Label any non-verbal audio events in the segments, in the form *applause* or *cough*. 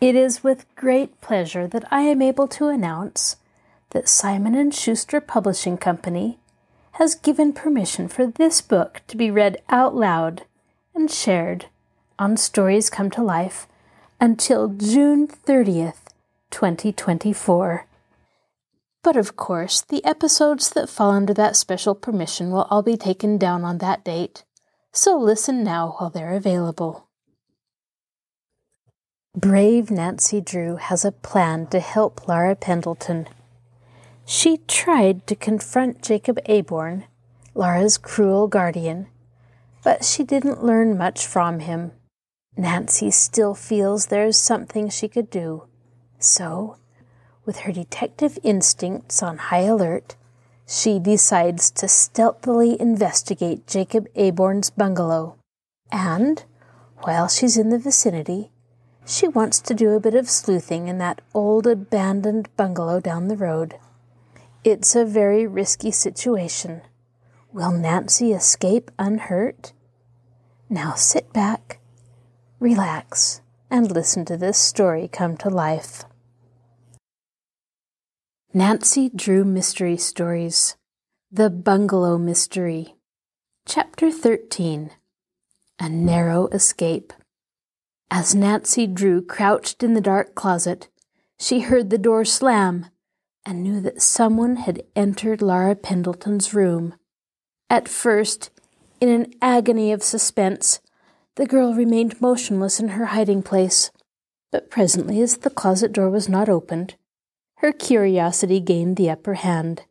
It is with great pleasure that I am able to announce that Simon & Schuster Publishing Company has given permission for this book to be read out loud and shared on Stories Come to Life until June 30th, 2024. But of course, the episodes that fall under that special permission will all be taken down on that date, so listen now while they're available. Brave Nancy Drew has a plan to help Laura Pendleton. She tried to confront Jacob Aborn, Laura's cruel guardian, but she didn't learn much from him. Nancy still feels there's something she could do. So, with her detective instincts on high alert, she decides to stealthily investigate Jacob Aborn's bungalow. And, while she's in the vicinity, she wants to do a bit of sleuthing in that old abandoned bungalow down the road. It's a very risky situation. Will Nancy escape unhurt? Now sit back, relax, and listen to this story come to life. Nancy Drew Mystery Stories The Bungalow Mystery Chapter 13 A Narrow Escape as Nancy Drew crouched in the dark closet, she heard the door slam and knew that someone had entered Laura Pendleton's room. At first, in an agony of suspense, the girl remained motionless in her hiding place. But presently, as the closet door was not opened, her curiosity gained the upper hand.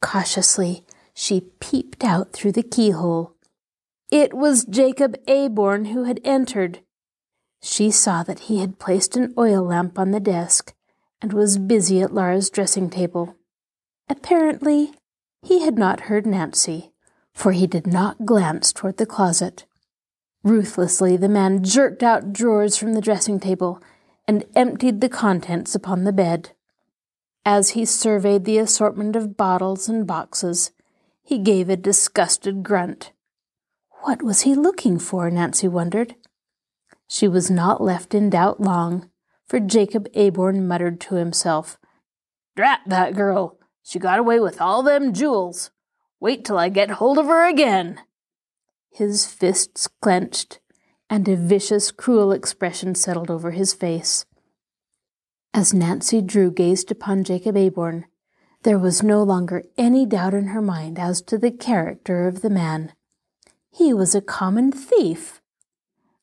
Cautiously, she peeped out through the keyhole. It was Jacob Aborn who had entered. She saw that he had placed an oil lamp on the desk and was busy at Laura's dressing table. Apparently, he had not heard Nancy, for he did not glance toward the closet. Ruthlessly, the man jerked out drawers from the dressing table and emptied the contents upon the bed. As he surveyed the assortment of bottles and boxes, he gave a disgusted grunt. What was he looking for? Nancy wondered. She was not left in doubt long, for Jacob Aborn muttered to himself, Drat that girl! She got away with all them jewels. Wait till I get hold of her again. His fists clenched, and a vicious, cruel expression settled over his face. As Nancy Drew gazed upon Jacob Aborn, there was no longer any doubt in her mind as to the character of the man. He was a common thief,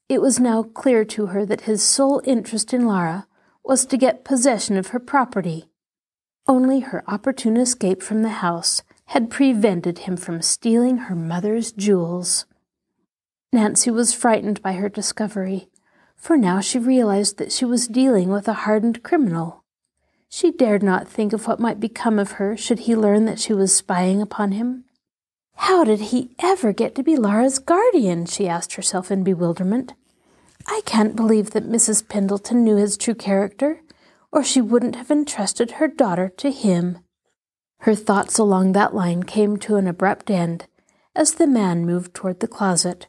it was now clear to her that his sole interest in Laura was to get possession of her property. Only her opportune escape from the house had prevented him from stealing her mother's jewels. Nancy was frightened by her discovery, for now she realized that she was dealing with a hardened criminal. She dared not think of what might become of her should he learn that she was spying upon him. How did he ever get to be Laura's guardian? she asked herself in bewilderment. I can't believe that Mrs. Pendleton knew his true character, or she wouldn't have entrusted her daughter to him. Her thoughts along that line came to an abrupt end as the man moved toward the closet.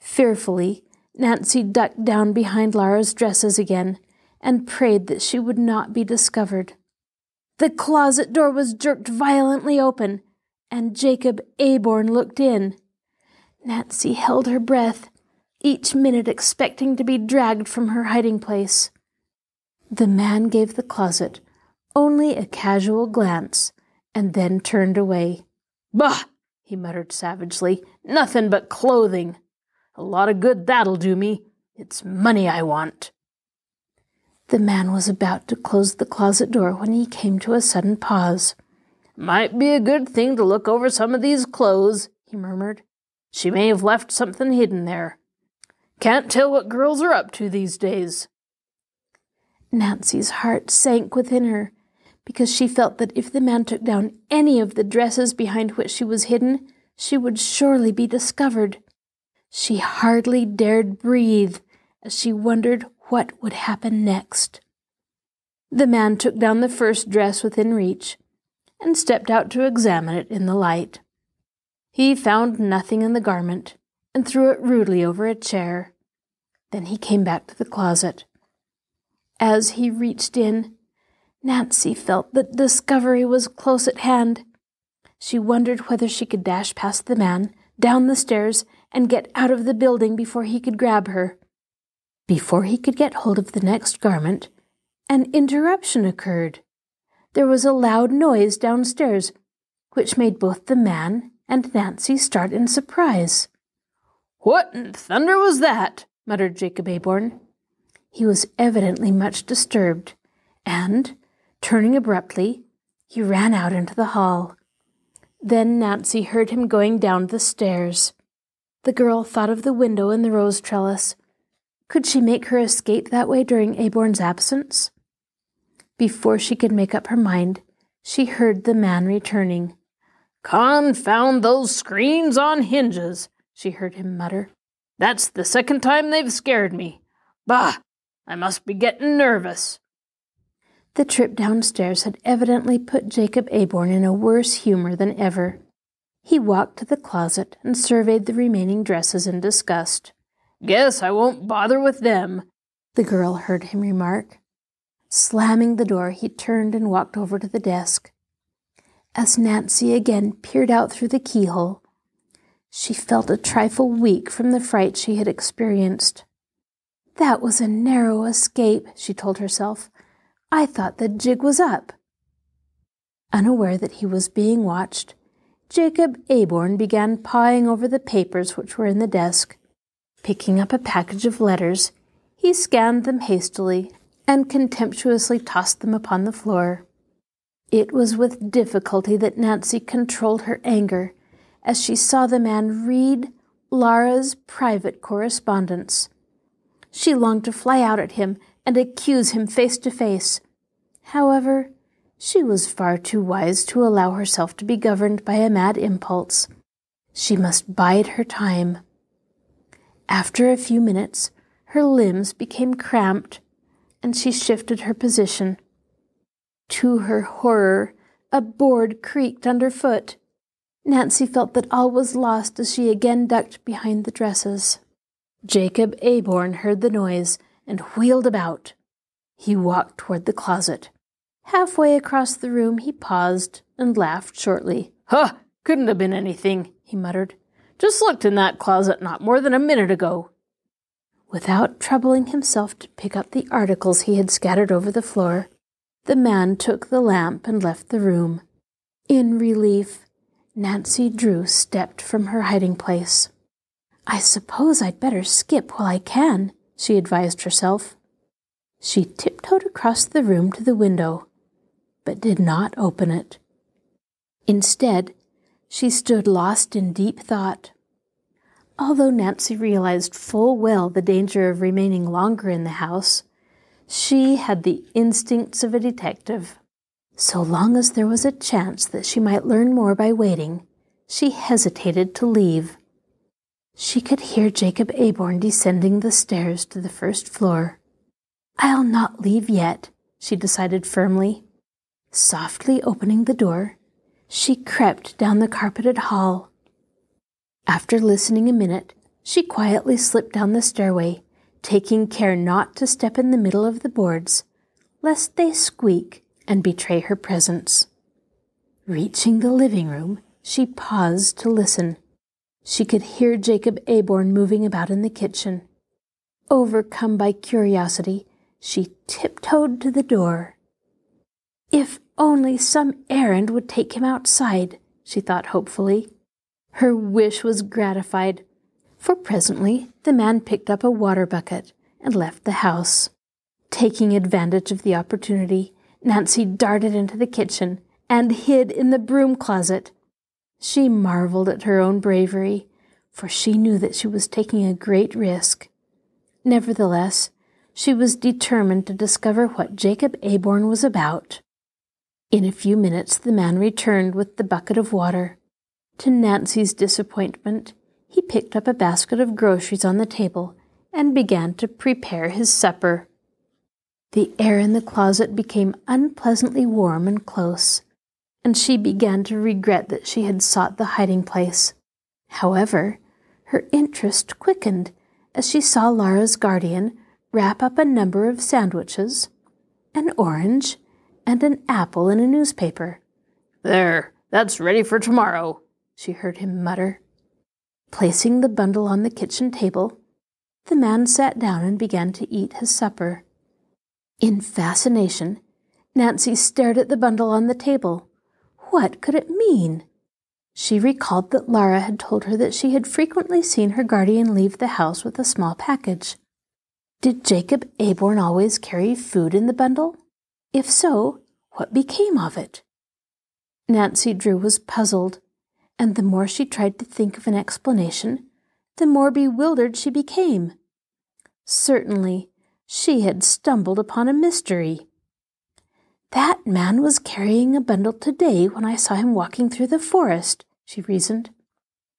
Fearfully, Nancy ducked down behind Laura's dresses again and prayed that she would not be discovered. The closet door was jerked violently open, and Jacob Aborn looked in. Nancy held her breath, each minute expecting to be dragged from her hiding place. The man gave the closet only a casual glance and then turned away. Bah! he muttered savagely. Nothing but clothing. A lot of good that'll do me. It's money I want. The man was about to close the closet door when he came to a sudden pause. Might be a good thing to look over some of these clothes, he murmured. She may have left something hidden there. Can't tell what girls are up to these days. Nancy's heart sank within her because she felt that if the man took down any of the dresses behind which she was hidden, she would surely be discovered. She hardly dared breathe as she wondered what would happen next. The man took down the first dress within reach and stepped out to examine it in the light. He found nothing in the garment and threw it rudely over a chair. Then he came back to the closet. As he reached in, Nancy felt that discovery was close at hand. She wondered whether she could dash past the man, down the stairs, and get out of the building before he could grab her. Before he could get hold of the next garment, an interruption occurred. There was a loud noise downstairs, which made both the man and Nancy start in surprise. What in thunder was that? muttered Jacob Aborn. He was evidently much disturbed, and, turning abruptly, he ran out into the hall. Then Nancy heard him going down the stairs. The girl thought of the window in the rose trellis. Could she make her escape that way during Aborn's absence? Before she could make up her mind, she heard the man returning. Confound those screens on hinges, she heard him mutter. That's the second time they've scared me. Bah! I must be getting nervous. The trip downstairs had evidently put Jacob Aborn in a worse humor than ever. He walked to the closet and surveyed the remaining dresses in disgust. Guess I won't bother with them, the girl heard him remark. Slamming the door, he turned and walked over to the desk. As Nancy again peered out through the keyhole, she felt a trifle weak from the fright she had experienced. That was a narrow escape, she told herself. I thought the jig was up. Unaware that he was being watched, Jacob Aborn began pawing over the papers which were in the desk. Picking up a package of letters, he scanned them hastily and contemptuously tossed them upon the floor. It was with difficulty that Nancy controlled her anger as she saw the man read Laura's private correspondence. She longed to fly out at him and accuse him face to face. However, she was far too wise to allow herself to be governed by a mad impulse. She must bide her time. After a few minutes, her limbs became cramped, and she shifted her position. To her horror, a board creaked underfoot. Nancy felt that all was lost as she again ducked behind the dresses. Jacob Aborn heard the noise and wheeled about. He walked toward the closet. Halfway across the room, he paused and laughed shortly. Huh! Couldn't have been anything, he muttered. Just looked in that closet not more than a minute ago. Without troubling himself to pick up the articles he had scattered over the floor, the man took the lamp and left the room. In relief, Nancy Drew stepped from her hiding place. I suppose I'd better skip while I can, she advised herself. She tiptoed across the room to the window, but did not open it. Instead, she stood lost in deep thought. Although Nancy realized full well the danger of remaining longer in the house, she had the instincts of a detective. So long as there was a chance that she might learn more by waiting, she hesitated to leave. She could hear Jacob Aborn descending the stairs to the first floor. I'll not leave yet, she decided firmly. Softly opening the door, she crept down the carpeted hall. After listening a minute, she quietly slipped down the stairway, taking care not to step in the middle of the boards, lest they squeak and betray her presence. Reaching the living room, she paused to listen. She could hear Jacob Aborn moving about in the kitchen. Overcome by curiosity, she tiptoed to the door. If only some errand would take him outside, she thought hopefully. Her wish was gratified, for presently the man picked up a water bucket and left the house. Taking advantage of the opportunity, Nancy darted into the kitchen and hid in the broom closet she marveled at her own bravery, for she knew that she was taking a great risk. Nevertheless, She was determined to discover what Jacob Aborn was about. In a few minutes, the man returned with the bucket of water. To Nancy's disappointment, he picked up a basket of groceries on the table and began to prepare his supper. The air in the closet became unpleasantly warm and close, and she began to regret that she had sought the hiding place. However, her interest quickened as she saw Laura's guardian wrap up a number of sandwiches, an orange, and an apple in a newspaper. There, that's ready for tomorrow, she heard him mutter. Placing the bundle on the kitchen table, the man sat down and began to eat his supper. In fascination, Nancy stared at the bundle on the table. What could it mean? She recalled that Laura had told her that she had frequently seen her guardian leave the house with a small package. Did Jacob Aborn always carry food in the bundle? If so, what became of it? Nancy Drew was puzzled, and the more she tried to think of an explanation, the more bewildered she became. Certainly, she had stumbled upon a mystery. That man was carrying a bundle today when I saw him walking through the forest, she reasoned.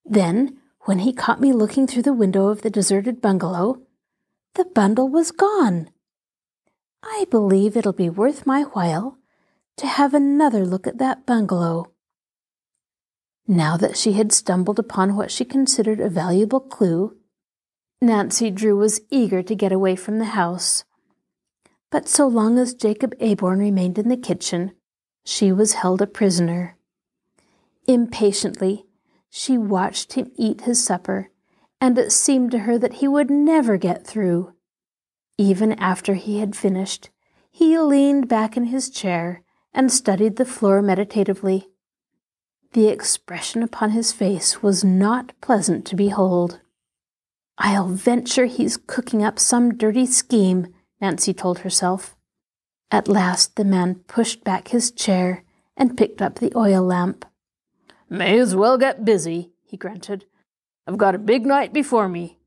Then, when he caught me looking through the window of the deserted bungalow, the bundle was gone. I believe it'll be worth my while to have another look at that bungalow. Now that she had stumbled upon what she considered a valuable clue, Nancy Drew was eager to get away from the house. But so long as Jacob Aborn remained in the kitchen, she was held a prisoner. Impatiently, she watched him eat his supper, and it seemed to her that he would never get through. Even after he had finished, he leaned back in his chair and studied the floor meditatively. The expression upon his face was not pleasant to behold. I'll venture he's cooking up some dirty scheme, Nancy told herself. At last the man pushed back his chair and picked up the oil lamp. May as well get busy, he grunted. I've got a big night before me.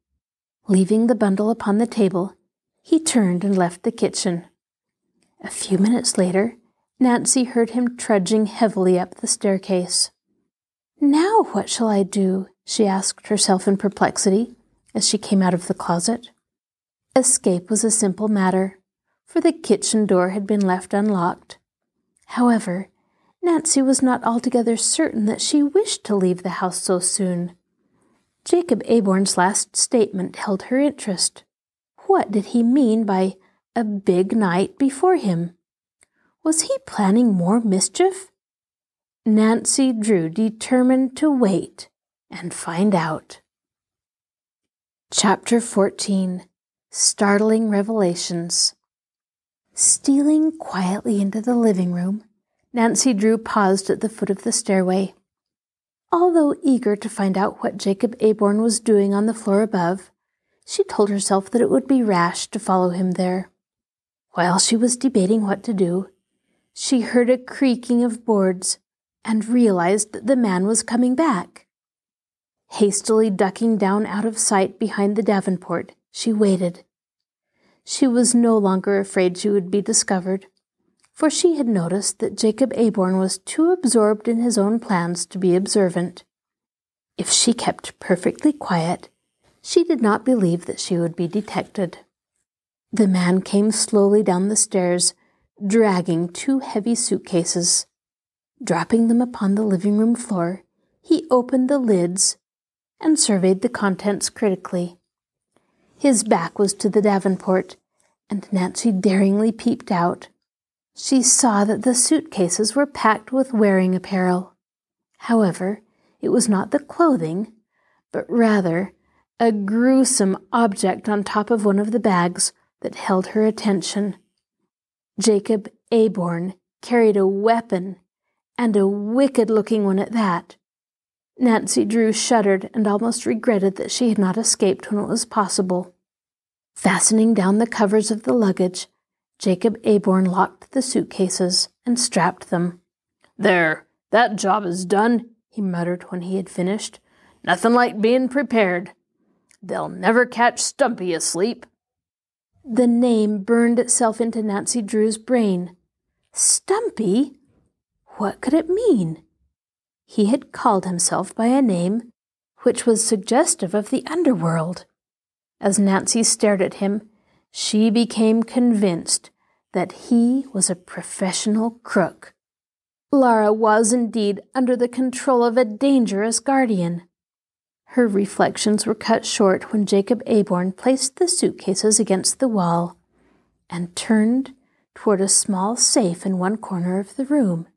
Leaving the bundle upon the table, he turned and left the kitchen. A few minutes later, Nancy heard him trudging heavily up the staircase. Now what shall I do? she asked herself in perplexity as she came out of the closet. Escape was a simple matter, for the kitchen door had been left unlocked. However, Nancy was not altogether certain that she wished to leave the house so soon. Jacob Aborn's last statement held her interest. What did he mean by a big night before him? Was he planning more mischief? Nancy Drew determined to wait and find out. Chapter 14 Startling Revelations Stealing quietly into the living room, Nancy Drew paused at the foot of the stairway. Although eager to find out what Jacob Aborn was doing on the floor above, she told herself that it would be rash to follow him there. While she was debating what to do, she heard a creaking of boards and realized that the man was coming back. Hastily ducking down out of sight behind the Davenport, she waited. She was no longer afraid she would be discovered, for she had noticed that Jacob Aborn was too absorbed in his own plans to be observant. If she kept perfectly quiet, she did not believe that she would be detected. The man came slowly down the stairs, dragging two heavy suitcases. Dropping them upon the living room floor, he opened the lids and surveyed the contents critically. His back was to the Davenport, and Nancy daringly peeped out. She saw that the suitcases were packed with wearing apparel. However, it was not the clothing, but rather a gruesome object on top of one of the bags that held her attention. Jacob Aborn carried a weapon, and a wicked looking one at that. Nancy Drew shuddered and almost regretted that she had not escaped when it was possible. Fastening down the covers of the luggage, Jacob Aborn locked the suitcases and strapped them. There, that job is done, he muttered when he had finished. Nothing like being prepared. They'll never catch Stumpy asleep. The name burned itself into Nancy Drew's brain. Stumpy? What could it mean? He had called himself by a name which was suggestive of the underworld. As Nancy stared at him, she became convinced that he was a professional crook. Laura was indeed under the control of a dangerous guardian. Her reflections were cut short when Jacob Aborn placed the suitcases against the wall and turned toward a small safe in one corner of the room.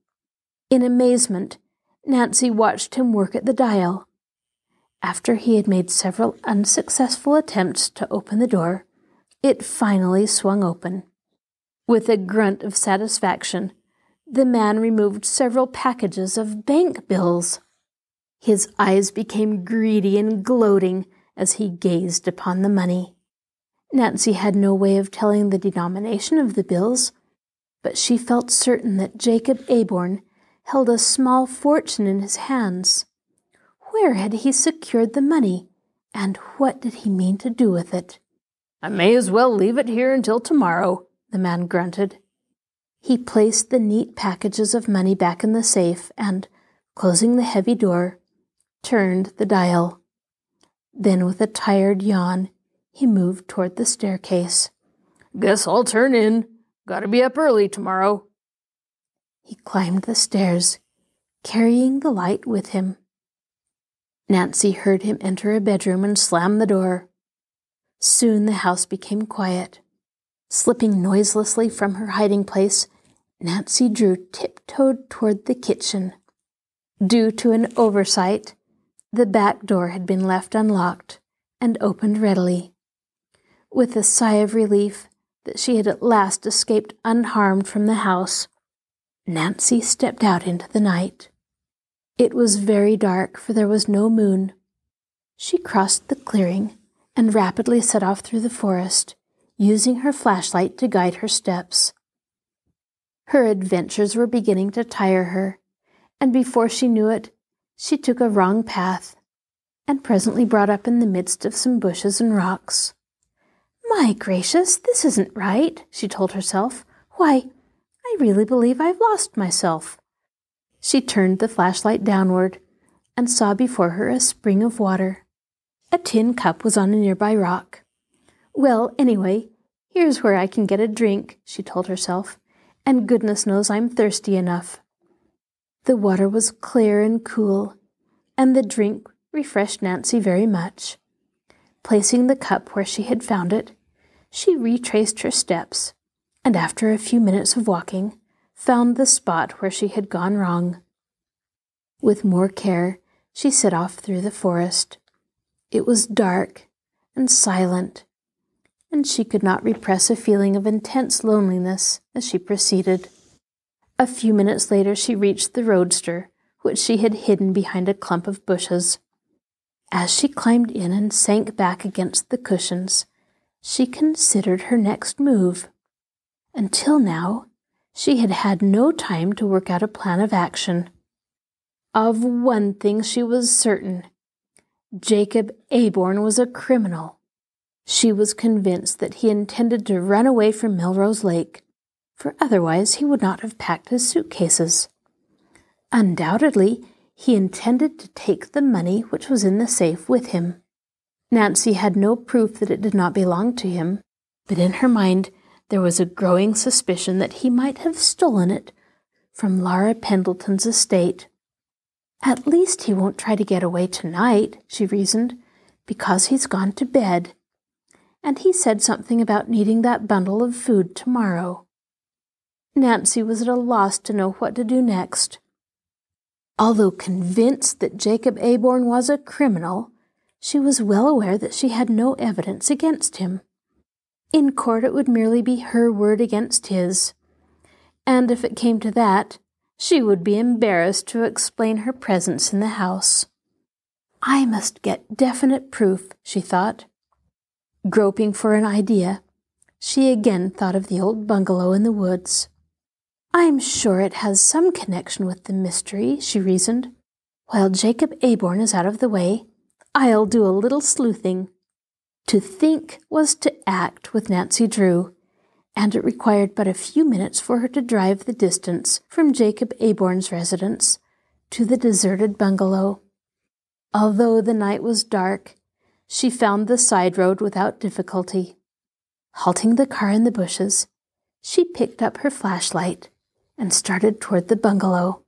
In amazement, Nancy watched him work at the dial. After he had made several unsuccessful attempts to open the door, it finally swung open. With a grunt of satisfaction, the man removed several packages of bank bills. His eyes became greedy and gloating as he gazed upon the money. Nancy had no way of telling the denomination of the bills, but she felt certain that Jacob Aborn held a small fortune in his hands. Where had he secured the money, and what did he mean to do with it? I may as well leave it here until tomorrow, the man grunted. He placed the neat packages of money back in the safe and, closing the heavy door, turned the dial. Then, with a tired yawn, he moved toward the staircase. Guess I'll turn in. Gotta be up early tomorrow. He climbed the stairs, carrying the light with him. Nancy heard him enter a bedroom and slam the door. Soon the house became quiet. Slipping noiselessly from her hiding place, Nancy Drew tiptoed toward the kitchen. Due to an oversight, the back door had been left unlocked and opened readily. With a sigh of relief that she had at last escaped unharmed from the house, Nancy stepped out into the night. It was very dark, for there was no moon. She crossed the clearing and rapidly set off through the forest, using her flashlight to guide her steps. Her adventures were beginning to tire her, and before she knew it, she took a wrong path and presently brought up in the midst of some bushes and rocks. My gracious, this isn't right, she told herself. Why, I really believe I've lost myself. She turned the flashlight downward and saw before her a spring of water. A tin cup was on a nearby rock. Well, anyway, here's where I can get a drink, she told herself, and goodness knows I'm thirsty enough. The water was clear and cool, and the drink refreshed Nancy very much. Placing the cup where she had found it, she retraced her steps, and after a few minutes of walking, found the spot where she had gone wrong. With more care, she set off through the forest. It was dark and silent, and she could not repress a feeling of intense loneliness as she proceeded. A few minutes later, she reached the roadster, which she had hidden behind a clump of bushes. As she climbed in and sank back against the cushions, she considered her next move. Until now, she had had no time to work out a plan of action. Of one thing she was certain Jacob Aborn was a criminal. She was convinced that he intended to run away from Melrose Lake, for otherwise he would not have packed his suitcases. Undoubtedly, he intended to take the money which was in the safe with him. Nancy had no proof that it did not belong to him, but in her mind there was a growing suspicion that he might have stolen it from Laura Pendleton's estate. At least he won't try to get away tonight, she reasoned, because he's gone to bed. And he said something about needing that bundle of food tomorrow. Nancy was at a loss to know what to do next. Although convinced that Jacob Aborn was a criminal, she was well aware that she had no evidence against him. In court, it would merely be her word against his. And if it came to that, she would be embarrassed to explain her presence in the house. I must get definite proof, she thought. Groping for an idea, she again thought of the old bungalow in the woods. I'm sure it has some connection with the mystery, she reasoned. While Jacob Aborn is out of the way, I'll do a little sleuthing. To think was to act with Nancy Drew, and it required but a few minutes for her to drive the distance from Jacob Aborn's residence to the deserted bungalow. Although the night was dark, she found the side road without difficulty. Halting the car in the bushes, she picked up her flashlight and started toward the bungalow.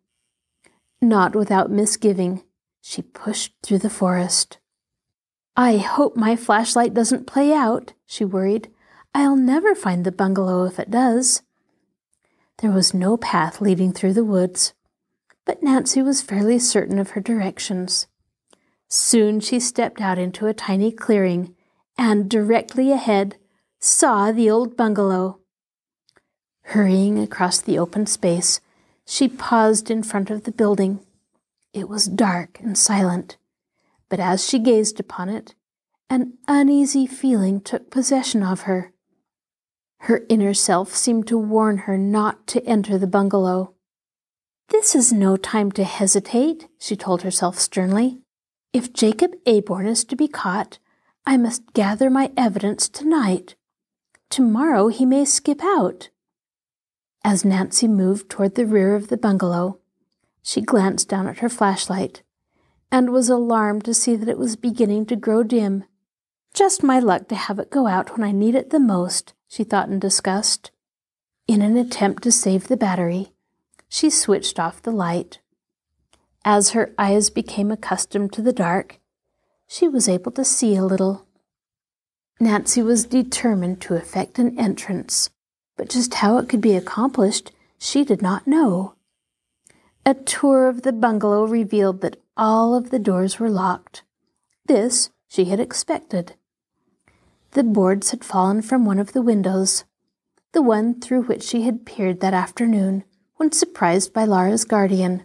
Not without misgiving, she pushed through the forest. I hope my flashlight doesn't play out, she worried. I'll never find the bungalow if it does. There was no path leading through the woods, but Nancy was fairly certain of her directions. Soon she stepped out into a tiny clearing and directly ahead saw the old bungalow. Hurrying across the open space, she paused in front of the building. It was dark and silent, but as she gazed upon it, an uneasy feeling took possession of her. Her inner self seemed to warn her not to enter the bungalow. This is no time to hesitate, she told herself sternly. If Jacob Aborn is to be caught, I must gather my evidence tonight. Tomorrow he may skip out. As Nancy moved toward the rear of the bungalow, she glanced down at her flashlight and was alarmed to see that it was beginning to grow dim. Just my luck to have it go out when I need it the most, she thought in disgust. In an attempt to save the battery, she switched off the light. As her eyes became accustomed to the dark, she was able to see a little. Nancy was determined to effect an entrance but just how it could be accomplished, she did not know. A tour of the bungalow revealed that all of the doors were locked. This she had expected. The boards had fallen from one of the windows, the one through which she had peered that afternoon when surprised by Laura's guardian.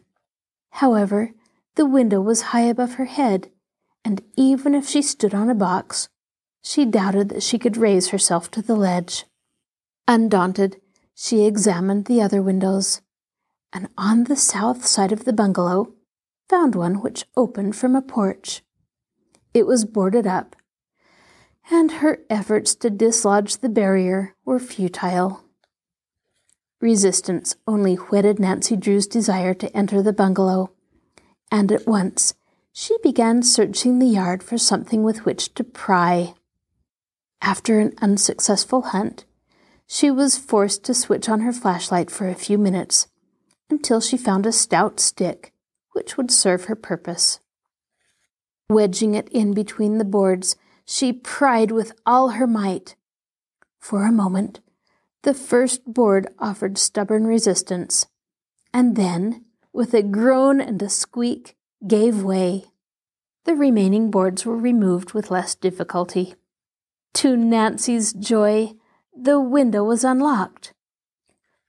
However, the window was high above her head, and even if she stood on a box, she doubted that she could raise herself to the ledge. Undaunted, she examined the other windows, and on the south side of the bungalow found one which opened from a porch. It was boarded up, and her efforts to dislodge the barrier were futile. Resistance only whetted Nancy Drew's desire to enter the bungalow, and at once she began searching the yard for something with which to pry. After an unsuccessful hunt, she was forced to switch on her flashlight for a few minutes until she found a stout stick which would serve her purpose. Wedging it in between the boards, she pried with all her might. For a moment, the first board offered stubborn resistance, and then, with a groan and a squeak, gave way. The remaining boards were removed with less difficulty. To Nancy's joy, the window was unlocked.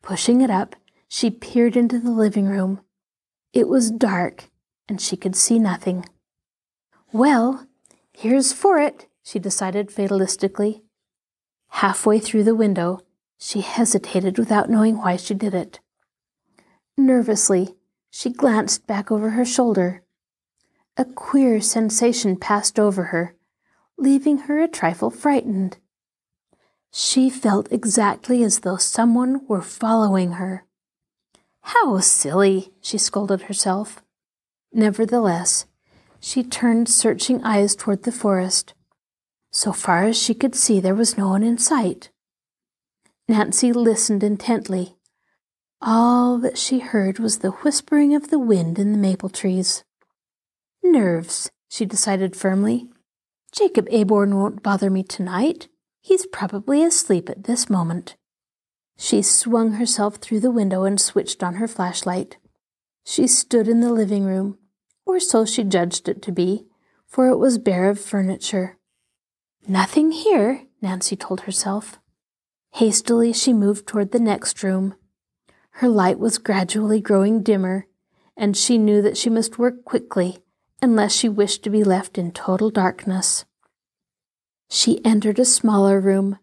Pushing it up, she peered into the living room. It was dark, and she could see nothing. Well, here's for it, she decided fatalistically. Halfway through the window, she hesitated without knowing why she did it. Nervously, she glanced back over her shoulder. A queer sensation passed over her, leaving her a trifle frightened. She felt exactly as though someone were following her. How silly, she scolded herself. Nevertheless, she turned searching eyes toward the forest. So far as she could see, there was no one in sight. Nancy listened intently. All that she heard was the whispering of the wind in the maple trees. Nerves, she decided firmly. Jacob Aborn won't bother me tonight. He's probably asleep at this moment. She swung herself through the window and switched on her flashlight. She stood in the living room, or so she judged it to be, for it was bare of furniture. Nothing here, Nancy told herself. Hastily, she moved toward the next room. Her light was gradually growing dimmer, and she knew that she must work quickly unless she wished to be left in total darkness. She entered a smaller room.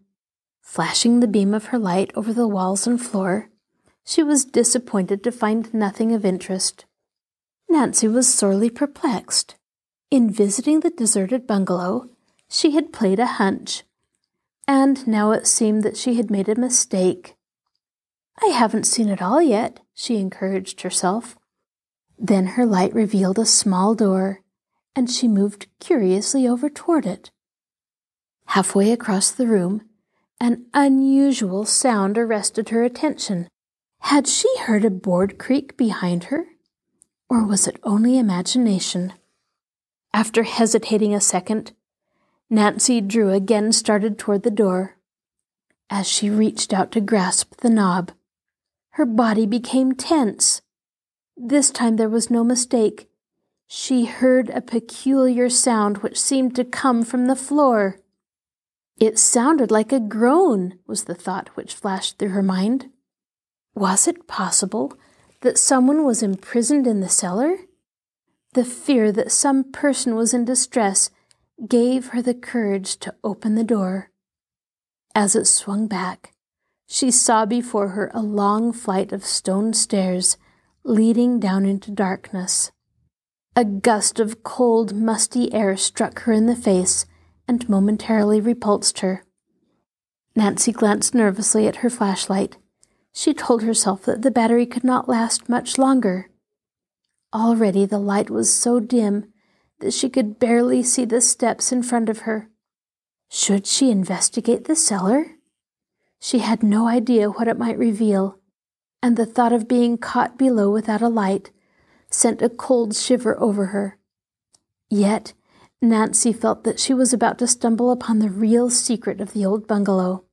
Flashing the beam of her light over the walls and floor, she was disappointed to find nothing of interest. Nancy was sorely perplexed. In visiting the deserted bungalow, She had played a hunch, and now it seemed that she had made a mistake. I haven't seen it all yet, she encouraged herself. Then her light revealed a small door, and she moved curiously over toward it. Halfway across the room, an unusual sound arrested her attention. Had she heard a board creak behind her? Or was it only imagination? After hesitating a second, Nancy Drew again started toward the door. As she reached out to grasp the knob, her body became tense. This time there was no mistake. She heard a peculiar sound which seemed to come from the floor. It sounded like a groan, was the thought which flashed through her mind. Was it possible that someone was imprisoned in the cellar? The fear that some person was in distress gave her the courage to open the door. As it swung back, she saw before her a long flight of stone stairs leading down into darkness. A gust of cold, musty air struck her in the face and momentarily repulsed her. Nancy glanced nervously at her flashlight. She told herself that the battery could not last much longer. Already the light was so dim that she could barely see the steps in front of her. Should she investigate the cellar? She had no idea what it might reveal, and the thought of being caught below without a light sent a cold shiver over her. Yet Nancy felt that she was about to stumble upon the real secret of the old bungalow,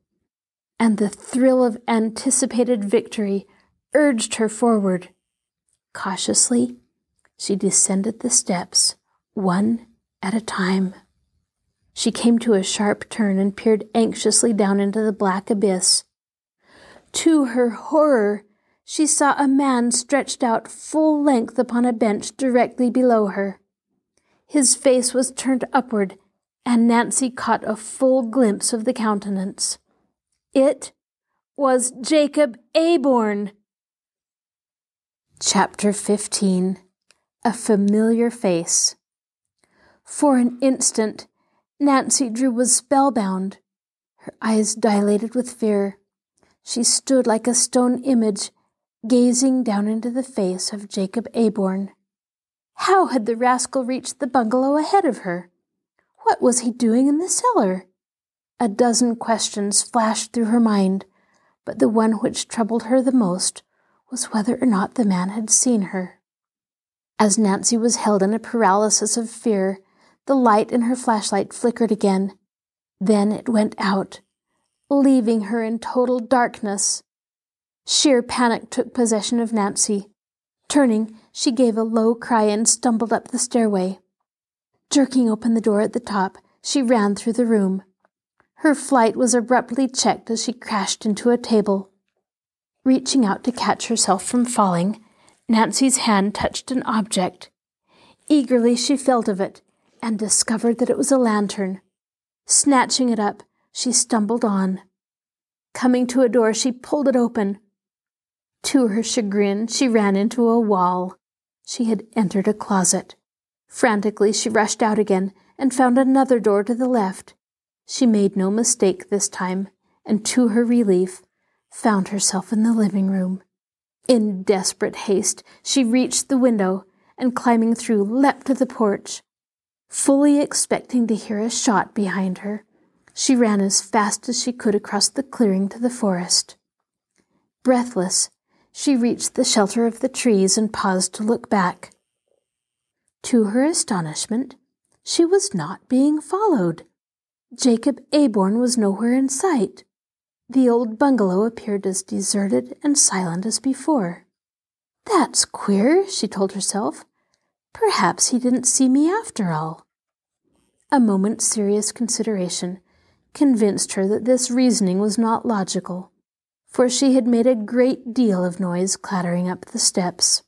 and the thrill of anticipated victory urged her forward. Cautiously, she descended the steps, one at a time. She came to a sharp turn and peered anxiously down into the black abyss. To her horror, she saw a man stretched out full length upon a bench directly below her. His face was turned upward, and Nancy caught a full glimpse of the countenance. It was Jacob Aborn. Chapter 15 a familiar face. For an instant, Nancy Drew was spellbound, her eyes dilated with fear. She stood like a stone image, gazing down into the face of Jacob Aborn. How had the rascal reached the bungalow ahead of her? What was he doing in the cellar? A dozen questions flashed through her mind, but the one which troubled her the most was whether or not the man had seen her. As Nancy was held in a paralysis of fear, the light in her flashlight flickered again. Then it went out, leaving her in total darkness. Sheer panic took possession of Nancy. Turning, she gave a low cry and stumbled up the stairway. Jerking open the door at the top, she ran through the room. Her flight was abruptly checked as she crashed into a table. Reaching out to catch herself from falling, Nancy's hand touched an object. Eagerly she felt of it and discovered that it was a lantern. Snatching it up, she stumbled on. Coming to a door, she pulled it open. To her chagrin, she ran into a wall. She had entered a closet. Frantically, she rushed out again and found another door to the left. She made no mistake this time, and to her relief, found herself in the living room. In desperate haste, she reached the window and climbing through, leapt to the porch. Fully expecting to hear a shot behind her, she ran as fast as she could across the clearing to the forest. Breathless, she reached the shelter of the trees and paused to look back. To her astonishment, she was not being followed. Jacob Aborn was nowhere in sight. The old bungalow appeared as deserted and silent as before. That's queer, she told herself. Perhaps he didn't see me after all. A moment's serious consideration convinced her that this reasoning was not logical, for she had made a great deal of noise clattering up the steps.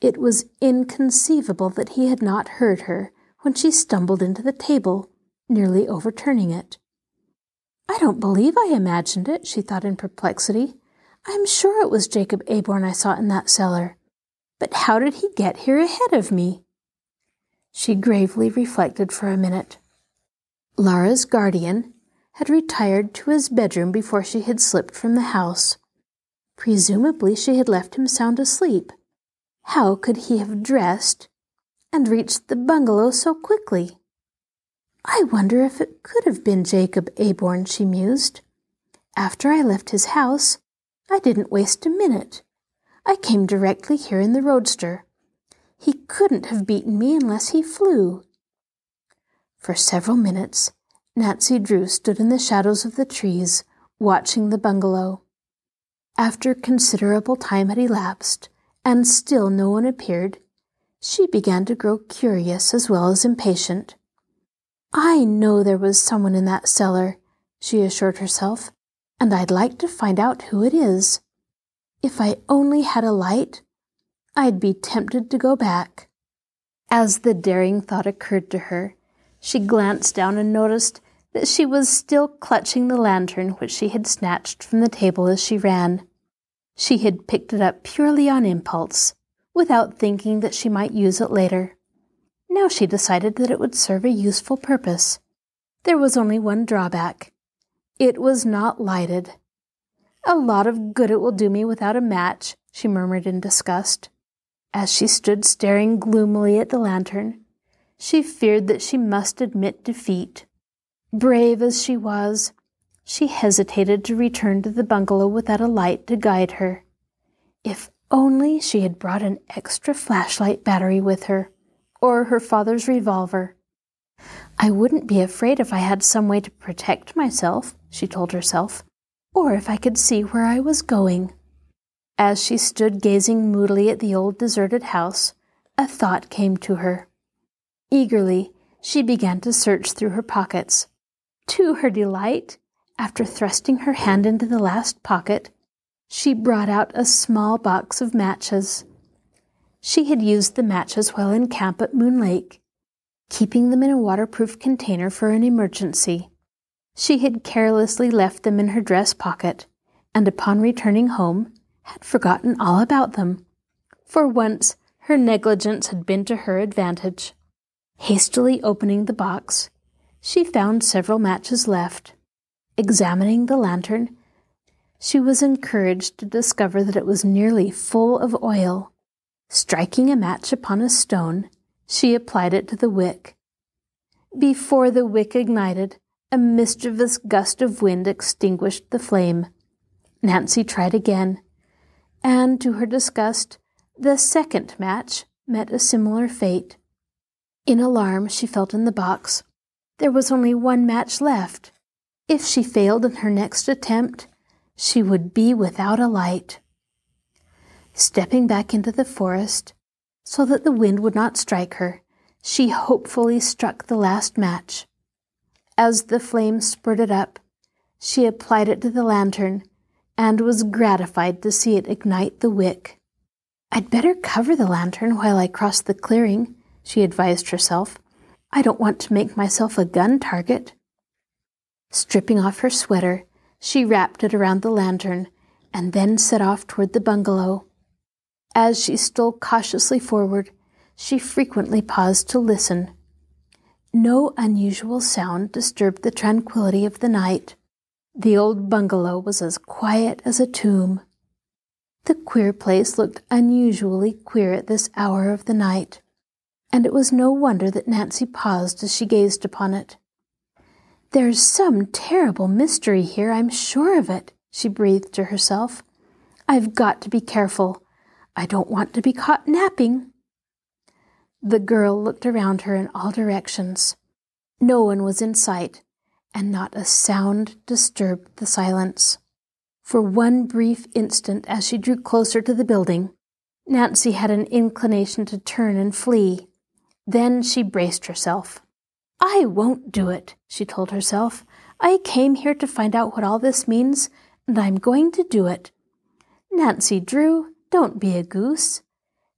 It was inconceivable that he had not heard her when she stumbled into the table, nearly overturning it. I don't believe I imagined it, she thought in perplexity. I'm sure it was Jacob Aborn I saw in that cellar. But how did he get here ahead of me? She gravely reflected for a minute. Laura's guardian had retired to his bedroom before she had slipped from the house. Presumably, she had left him sound asleep. How could he have dressed and reached the bungalow so quickly? I wonder if it could have been Jacob Aborn, she mused. After I left his house, I didn't waste a minute. I came directly here in the roadster. He couldn't have beaten me unless he flew. For several minutes, Nancy Drew stood in the shadows of the trees, watching the bungalow. After considerable time had elapsed, and still no one appeared, she began to grow curious as well as impatient. I know there was someone in that cellar, she assured herself, and I'd like to find out who it is. If I only had a light, I'd be tempted to go back. As the daring thought occurred to her, she glanced down and noticed that she was still clutching the lantern which she had snatched from the table as she ran. She had picked it up purely on impulse, without thinking that she might use it later. Now she decided that it would serve a useful purpose. There was only one drawback. It was not lighted. A lot of good it will do me without a match, she murmured in disgust. As she stood staring gloomily at the lantern, she feared that she must admit defeat. Brave as she was, she hesitated to return to the bungalow without a light to guide her. If only she had brought an extra flashlight battery with her or her father's revolver. I wouldn't be afraid if I had some way to protect myself, she told herself, or if I could see where I was going. As she stood gazing moodily at the old deserted house, a thought came to her. Eagerly, she began to search through her pockets. To her delight, after thrusting her hand into the last pocket, she brought out a small box of matches. She had used the matches while in camp at Moon Lake, keeping them in a waterproof container for an emergency. She had carelessly left them in her dress pocket, and upon returning home, had forgotten all about them. For once, her negligence had been to her advantage. Hastily opening the box, she found several matches left. Examining the lantern, she was encouraged to discover that it was nearly full of oil. Striking a match upon a stone, she applied it to the wick. Before the wick ignited, a mischievous gust of wind extinguished the flame. Nancy tried again, and to her disgust, the second match met a similar fate. In alarm, she felt in the box. There was only one match left. If she failed in her next attempt, she would be without a light stepping back into the forest so that the wind would not strike her, she hopefully struck the last match. As the flame spurted up, she applied it to the lantern and was gratified to see it ignite the wick. I'd better cover the lantern while I cross the clearing, she advised herself. I don't want to make myself a gun target. Stripping off her sweater, she wrapped it around the lantern and then set off toward the bungalow. As she stole cautiously forward, she frequently paused to listen. No unusual sound disturbed the tranquility of the night. The old bungalow was as quiet as a tomb. The queer place looked unusually queer at this hour of the night, and it was no wonder that Nancy paused as she gazed upon it. There's some terrible mystery here, I'm sure of it, she breathed to herself. I've got to be careful. I don't want to be caught napping. The girl looked around her in all directions. No one was in sight, and not a sound disturbed the silence. For one brief instant, as she drew closer to the building, Nancy had an inclination to turn and flee. Then she braced herself. I won't do it, she told herself. I came here to find out what all this means, and I'm going to do it. Nancy Drew, don't be a goose.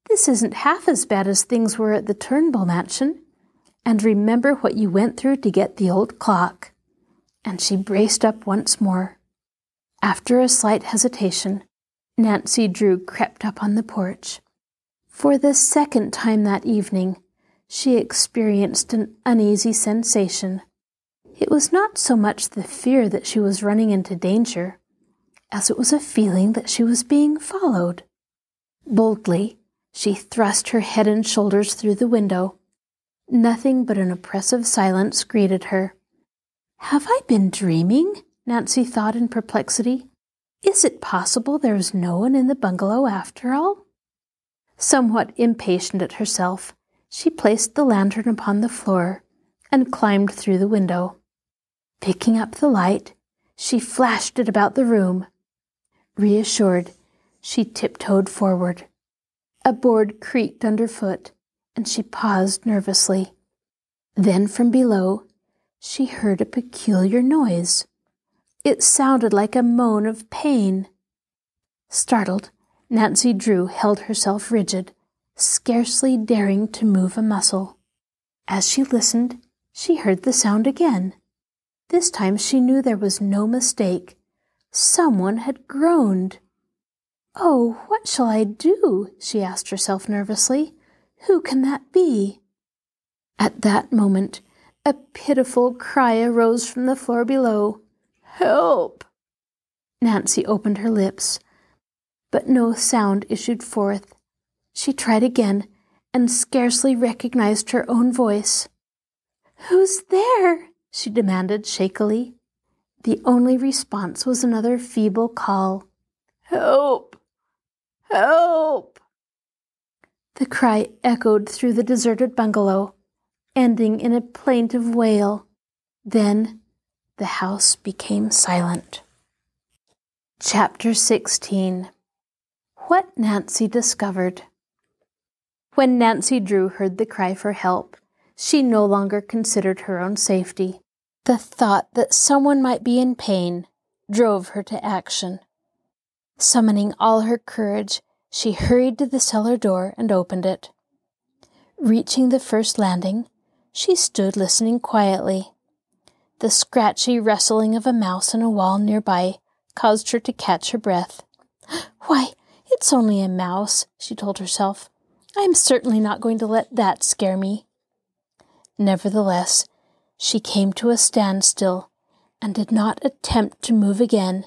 This isn't half as bad as things were at the Turnbull mansion. And remember what you went through to get the old clock. And she braced up once more. After a slight hesitation, Nancy Drew crept up on the porch. For the second time that evening, she experienced an uneasy sensation. It was not so much the fear that she was running into danger as it was a feeling that she was being followed. Boldly, she thrust her head and shoulders through the window. Nothing but an oppressive silence greeted her. Have I been dreaming? Nancy thought in perplexity. Is it possible there is no one in the bungalow after all? Somewhat impatient at herself, she placed the lantern upon the floor and climbed through the window. Picking up the light, she flashed it about the room. Reassured, she tiptoed forward. A board creaked underfoot, and she paused nervously. Then from below, she heard a peculiar noise. It sounded like a moan of pain. Startled, Nancy Drew held herself rigid, scarcely daring to move a muscle. As she listened, she heard the sound again. This time she knew there was no mistake. Someone had groaned. Oh, what shall I do? she asked herself nervously. Who can that be? At that moment, a pitiful cry arose from the floor below. Help! Nancy opened her lips, but no sound issued forth. She tried again and scarcely recognized her own voice. Who's there? she demanded shakily. The only response was another feeble call. Help! Help! The cry echoed through the deserted bungalow, ending in a plaintive wail. Then the house became silent. Chapter 16 What Nancy Discovered When Nancy Drew heard the cry for help, she no longer considered her own safety. The thought that someone might be in pain drove her to action. Summoning all her courage, she hurried to the cellar door and opened it. Reaching the first landing, she stood listening quietly. The scratchy rustling of a mouse in a wall nearby caused her to catch her breath. *gasps* Why, it's only a mouse, she told herself. I am certainly not going to let that scare me. Nevertheless, she came to a standstill and did not attempt to move again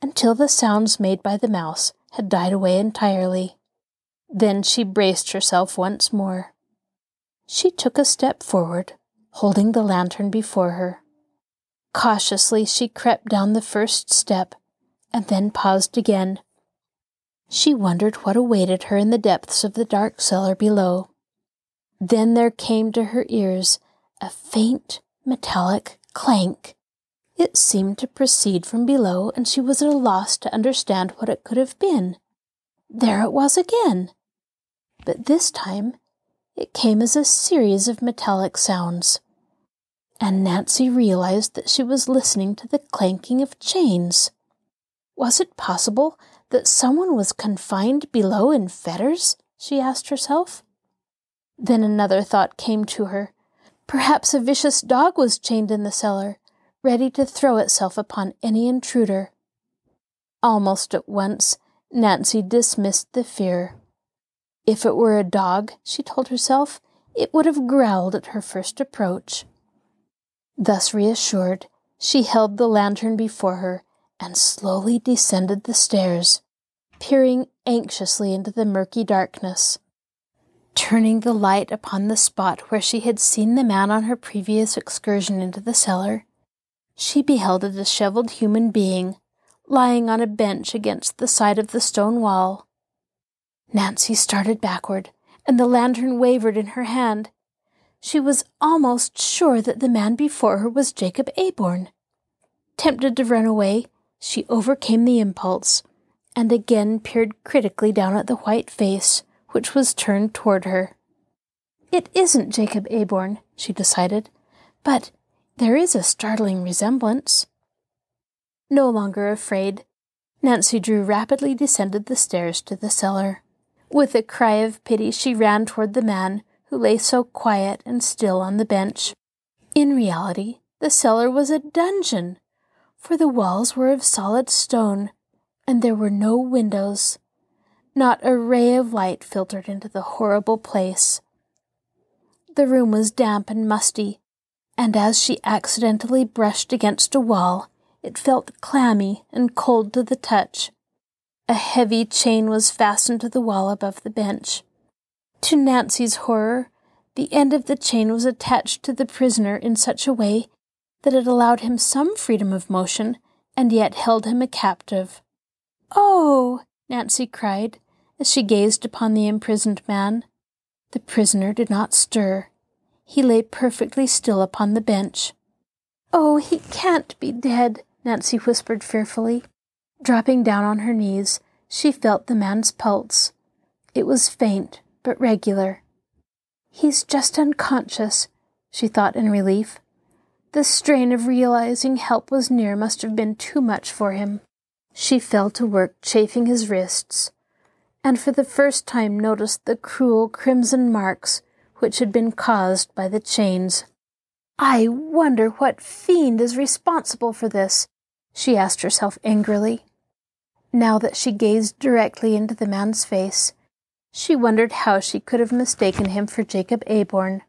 until the sounds made by the mouse had died away entirely. Then she braced herself once more. She took a step forward, holding the lantern before her. Cautiously she crept down the first step and then paused again. She wondered what awaited her in the depths of the dark cellar below. Then there came to her ears a faint metallic clank. It seemed to proceed from below, and she was at a loss to understand what it could have been. There it was again. But this time it came as a series of metallic sounds. And Nancy realized that she was listening to the clanking of chains. Was it possible that someone was confined below in fetters? she asked herself. Then another thought came to her. Perhaps a vicious dog was chained in the cellar, ready to throw itself upon any intruder. Almost at once, Nancy dismissed the fear. If it were a dog, she told herself, it would have growled at her first approach. Thus reassured, she held the lantern before her and slowly descended the stairs, peering anxiously into the murky darkness. Turning the light upon the spot where she had seen the man on her previous excursion into the cellar, she beheld a disheveled human being lying on a bench against the side of the stone wall. Nancy started backward, and the lantern wavered in her hand. She was almost sure that the man before her was Jacob Aborn. Tempted to run away, she overcame the impulse and again peered critically down at the white face which was turned toward her. It isn't Jacob Aborn, she decided, but there is a startling resemblance. No longer afraid, Nancy Drew rapidly descended the stairs to the cellar. With a cry of pity, she ran toward the man who lay so quiet and still on the bench. In reality, the cellar was a dungeon, for the walls were of solid stone, and there were no windows. Not a ray of light filtered into the horrible place. The room was damp and musty, and as she accidentally brushed against a wall, it felt clammy and cold to the touch. A heavy chain was fastened to the wall above the bench. To Nancy's horror, the end of the chain was attached to the prisoner in such a way that it allowed him some freedom of motion and yet held him a captive. Oh! Nancy cried as she gazed upon the imprisoned man. The prisoner did not stir. He lay perfectly still upon the bench. Oh, he can't be dead, Nancy whispered fearfully. Dropping down on her knees, she felt the man's pulse. It was faint, but regular. He's just unconscious, she thought in relief. The strain of realizing help was near must have been too much for him. She fell to work chafing his wrists, and for the first time noticed the cruel crimson marks which had been caused by the chains. I wonder what fiend is responsible for this, she asked herself angrily. Now that she gazed directly into the man's face, she wondered how she could have mistaken him for Jacob Aborn.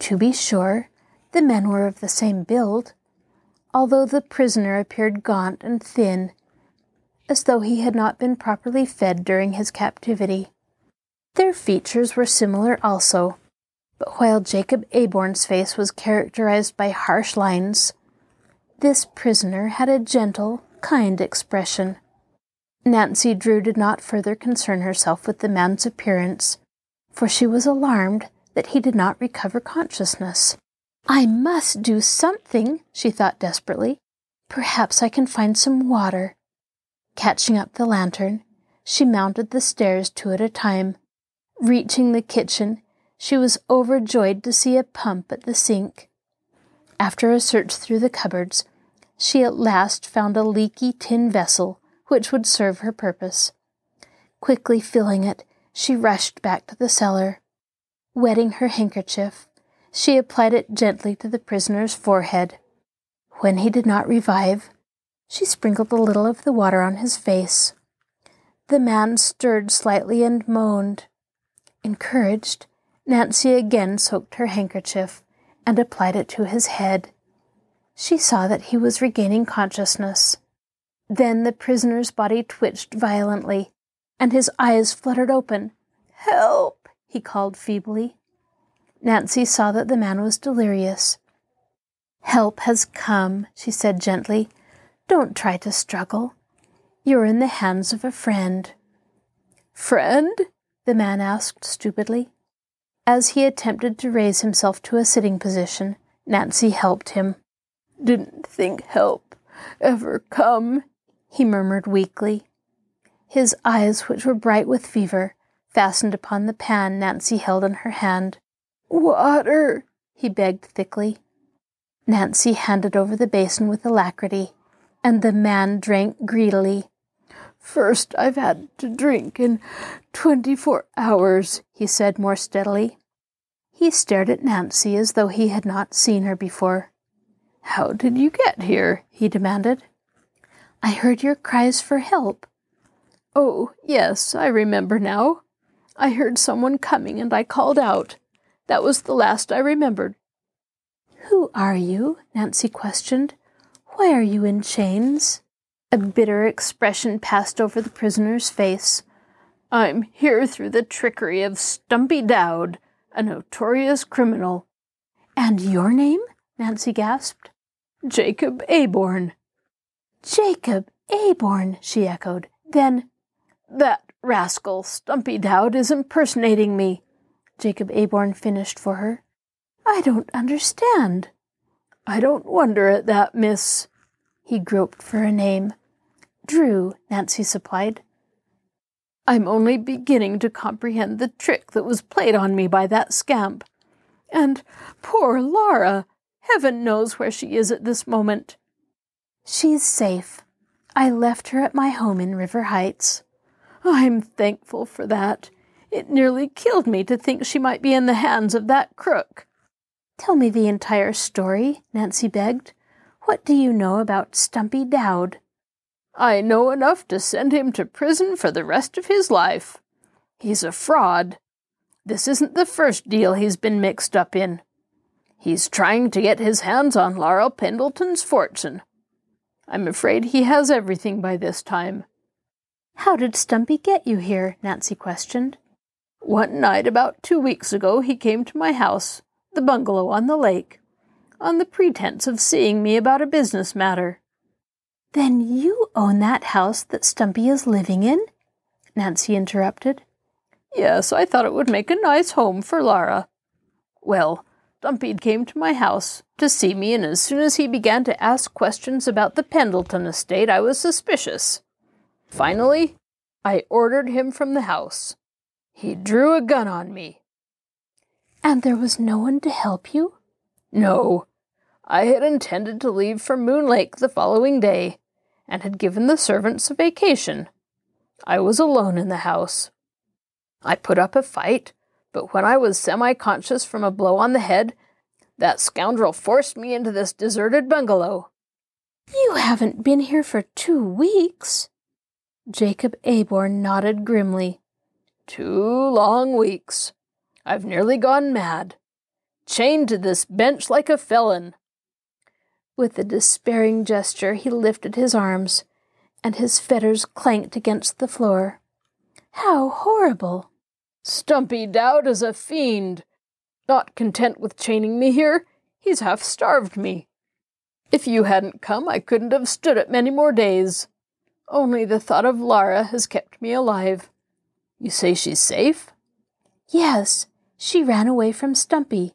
To be sure, the men were of the same build, although the prisoner appeared gaunt and thin, as though he had not been properly fed during his captivity. Their features were similar also, but while Jacob Aborn's face was characterized by harsh lines, this prisoner had a gentle, kind expression. Nancy Drew did not further concern herself with the man's appearance, for she was alarmed that he did not recover consciousness. I must do something, she thought desperately. Perhaps I can find some water. Catching up the lantern, she mounted the stairs two at a time. Reaching the kitchen, she was overjoyed to see a pump at the sink. After a search through the cupboards, she at last found a leaky tin vessel which would serve her purpose. Quickly filling it, she rushed back to the cellar. Wetting her handkerchief, she applied it gently to the prisoner's forehead. When he did not revive, she sprinkled a little of the water on his face. The man stirred slightly and moaned. Encouraged, Nancy again soaked her handkerchief and applied it to his head. She saw that he was regaining consciousness. Then the prisoner's body twitched violently, and his eyes fluttered open. Help! he called feebly. Nancy saw that the man was delirious. Help has come, she said gently. Don't try to struggle. You're in the hands of a friend. Friend? the man asked stupidly. As he attempted to raise himself to a sitting position, Nancy helped him. Didn't think help ever come, he murmured weakly. His eyes, which were bright with fever, fastened upon the pan Nancy held in her hand. Water, he begged thickly. Nancy handed over the basin with alacrity, and the man drank greedily. First I've had to drink in twenty four hours, he said more steadily. He stared at Nancy as though he had not seen her before. How did you get here? he demanded. I heard your cries for help. Oh, yes, I remember now. I heard someone coming and I called out. That was the last I remembered. Who are you? Nancy questioned. Why are you in chains? A bitter expression passed over the prisoner's face. I'm here through the trickery of Stumpy Dowd, a notorious criminal. And your name? Nancy gasped. Jacob Aborn. Jacob Aborn, she echoed. Then, that rascal Stumpy Dowd is impersonating me. Jacob Aborn finished for her. I don't understand. I don't wonder at that, miss. He groped for a name. Drew, Nancy supplied. I'm only beginning to comprehend the trick that was played on me by that scamp. And poor Laura! Heaven knows where she is at this moment. She's safe. I left her at my home in River Heights. I'm thankful for that. It nearly killed me to think she might be in the hands of that crook. Tell me the entire story, Nancy begged. What do you know about Stumpy Dowd? I know enough to send him to prison for the rest of his life. He's a fraud. This isn't the first deal he's been mixed up in. He's trying to get his hands on Laura Pendleton's fortune. I'm afraid he has everything by this time. How did Stumpy get you here? Nancy questioned. One night about two weeks ago, he came to my house, the bungalow on the lake, on the pretense of seeing me about a business matter. Then you own that house that Stumpy is living in? Nancy interrupted. Yes, I thought it would make a nice home for Laura. Well, Stumpy came to my house to see me, and as soon as he began to ask questions about the Pendleton estate, I was suspicious. Finally, I ordered him from the house. He drew a gun on me. And there was no one to help you? No. I had intended to leave for Moon Lake the following day, and had given the servants a vacation. I was alone in the house. I put up a fight, but when I was semi conscious from a blow on the head, that scoundrel forced me into this deserted bungalow. You haven't been here for two weeks. Jacob Aborn nodded grimly. Two long weeks. I've nearly gone mad. Chained to this bench like a felon. With a despairing gesture, he lifted his arms, and his fetters clanked against the floor. How horrible! Stumpy Dowd is a fiend. Not content with chaining me here, he's half starved me. If you hadn't come, I couldn't have stood it many more days. Only the thought of Laura has kept me alive. You say she's safe? Yes, she ran away from Stumpy.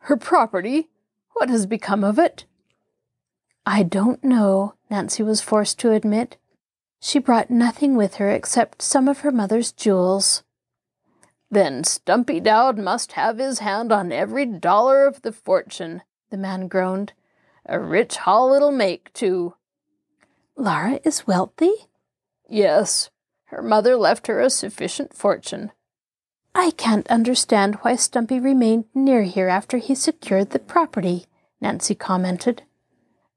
Her property? What has become of it? I don't know, Nancy was forced to admit. She brought nothing with her except some of her mother's jewels. Then Stumpy Dowd must have his hand on every dollar of the fortune, the man groaned. A rich haul it'll make, too. Laura is wealthy? Yes. Her mother left her a sufficient fortune. I can't understand why Stumpy remained near here after he secured the property, Nancy commented.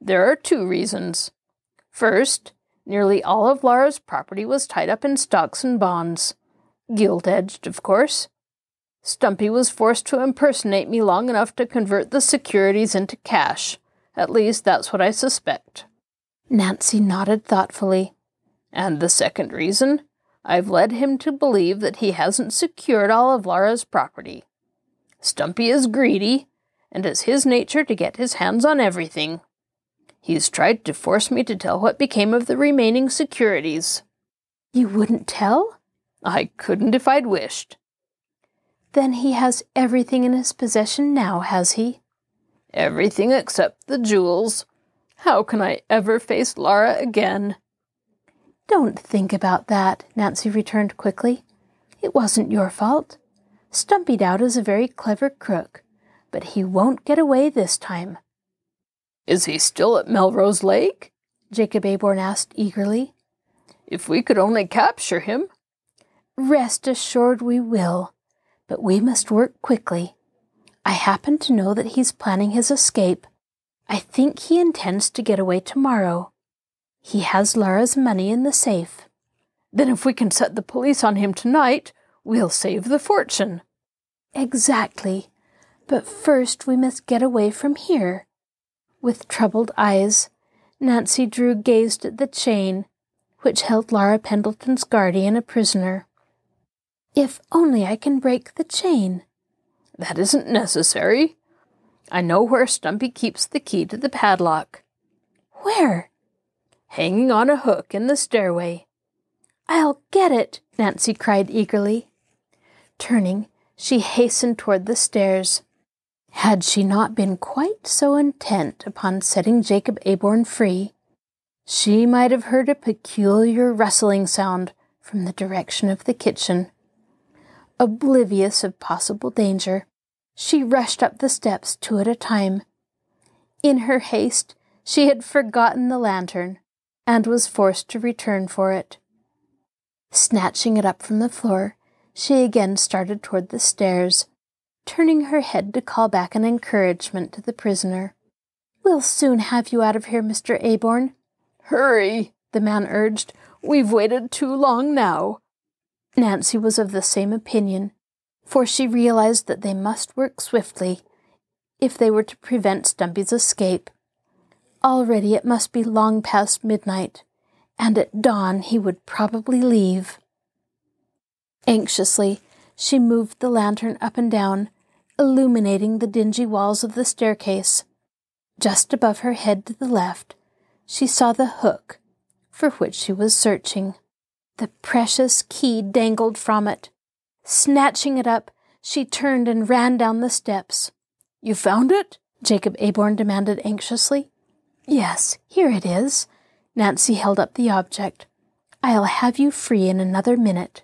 There are two reasons. First, nearly all of Laura's property was tied up in stocks and bonds gilt edged, of course. Stumpy was forced to impersonate me long enough to convert the securities into cash. At least that's what I suspect. Nancy nodded thoughtfully. And the second reason? I've led him to believe that he hasn't secured all of Laura's property. Stumpy is greedy, and it's his nature to get his hands on everything. He's tried to force me to tell what became of the remaining securities. You wouldn't tell? I couldn't if I'd wished. Then he has everything in his possession now, has he? Everything except the jewels. How can I ever face Laura again? Don't think about that, Nancy returned quickly. It wasn't your fault. Stumpy Dowd is a very clever crook, but he won't get away this time. Is he still at Melrose Lake? Jacob Aborn asked eagerly. If we could only capture him. Rest assured we will, but we must work quickly. I happen to know that he's planning his escape. I think he intends to get away tomorrow. He has Laura's money in the safe. Then, if we can set the police on him tonight, we'll save the fortune. Exactly. But first we must get away from here. With troubled eyes, Nancy Drew gazed at the chain which held Laura Pendleton's guardian a prisoner. If only I can break the chain. That isn't necessary. I know where Stumpy keeps the key to the padlock. Where? Hanging on a hook in the stairway. I'll get it, Nancy cried eagerly. Turning, she hastened toward the stairs. Had she not been quite so intent upon setting Jacob Aborn free, she might have heard a peculiar rustling sound from the direction of the kitchen. Oblivious of possible danger, she rushed up the steps two at a time. In her haste, she had forgotten the lantern and was forced to return for it. Snatching it up from the floor, she again started toward the stairs, turning her head to call back an encouragement to the prisoner. We'll soon have you out of here, Mr. Aborn. Hurry, the man urged. We've waited too long now. Nancy was of the same opinion, for she realized that they must work swiftly if they were to prevent Stumpy's escape. Already it must be long past midnight, and at dawn he would probably leave. Anxiously, she moved the lantern up and down, illuminating the dingy walls of the staircase. Just above her head to the left, she saw the hook for which she was searching. The precious key dangled from it. Snatching it up, she turned and ran down the steps. You found it? Jacob Aborn demanded anxiously. Yes, here it is. Nancy held up the object. I'll have you free in another minute.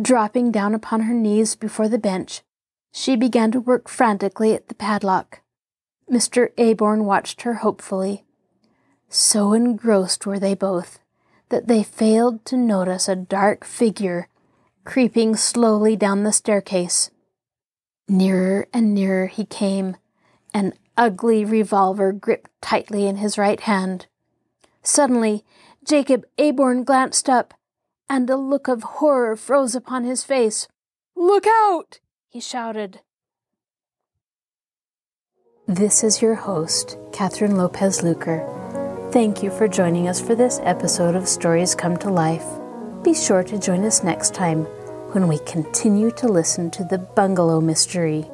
Dropping down upon her knees before the bench, she began to work frantically at the padlock. Mr. Aborn watched her hopefully. So engrossed were they both that they failed to notice a dark figure creeping slowly down the staircase. Nearer and nearer he came, an ugly revolver gripped tightly in his right hand. Suddenly, Jacob Aborn glanced up, and a look of horror froze upon his face. Look out! he shouted. This is your host, Catherine Lopez Luker. Thank you for joining us for this episode of Stories Come to Life. Be sure to join us next time when we continue to listen to the Bungalow Mystery.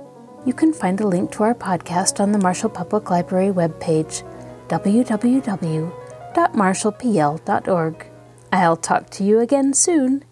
You can find a link to our podcast on the Marshall Public Library webpage, www.marshallpl.org. I'll talk to you again soon.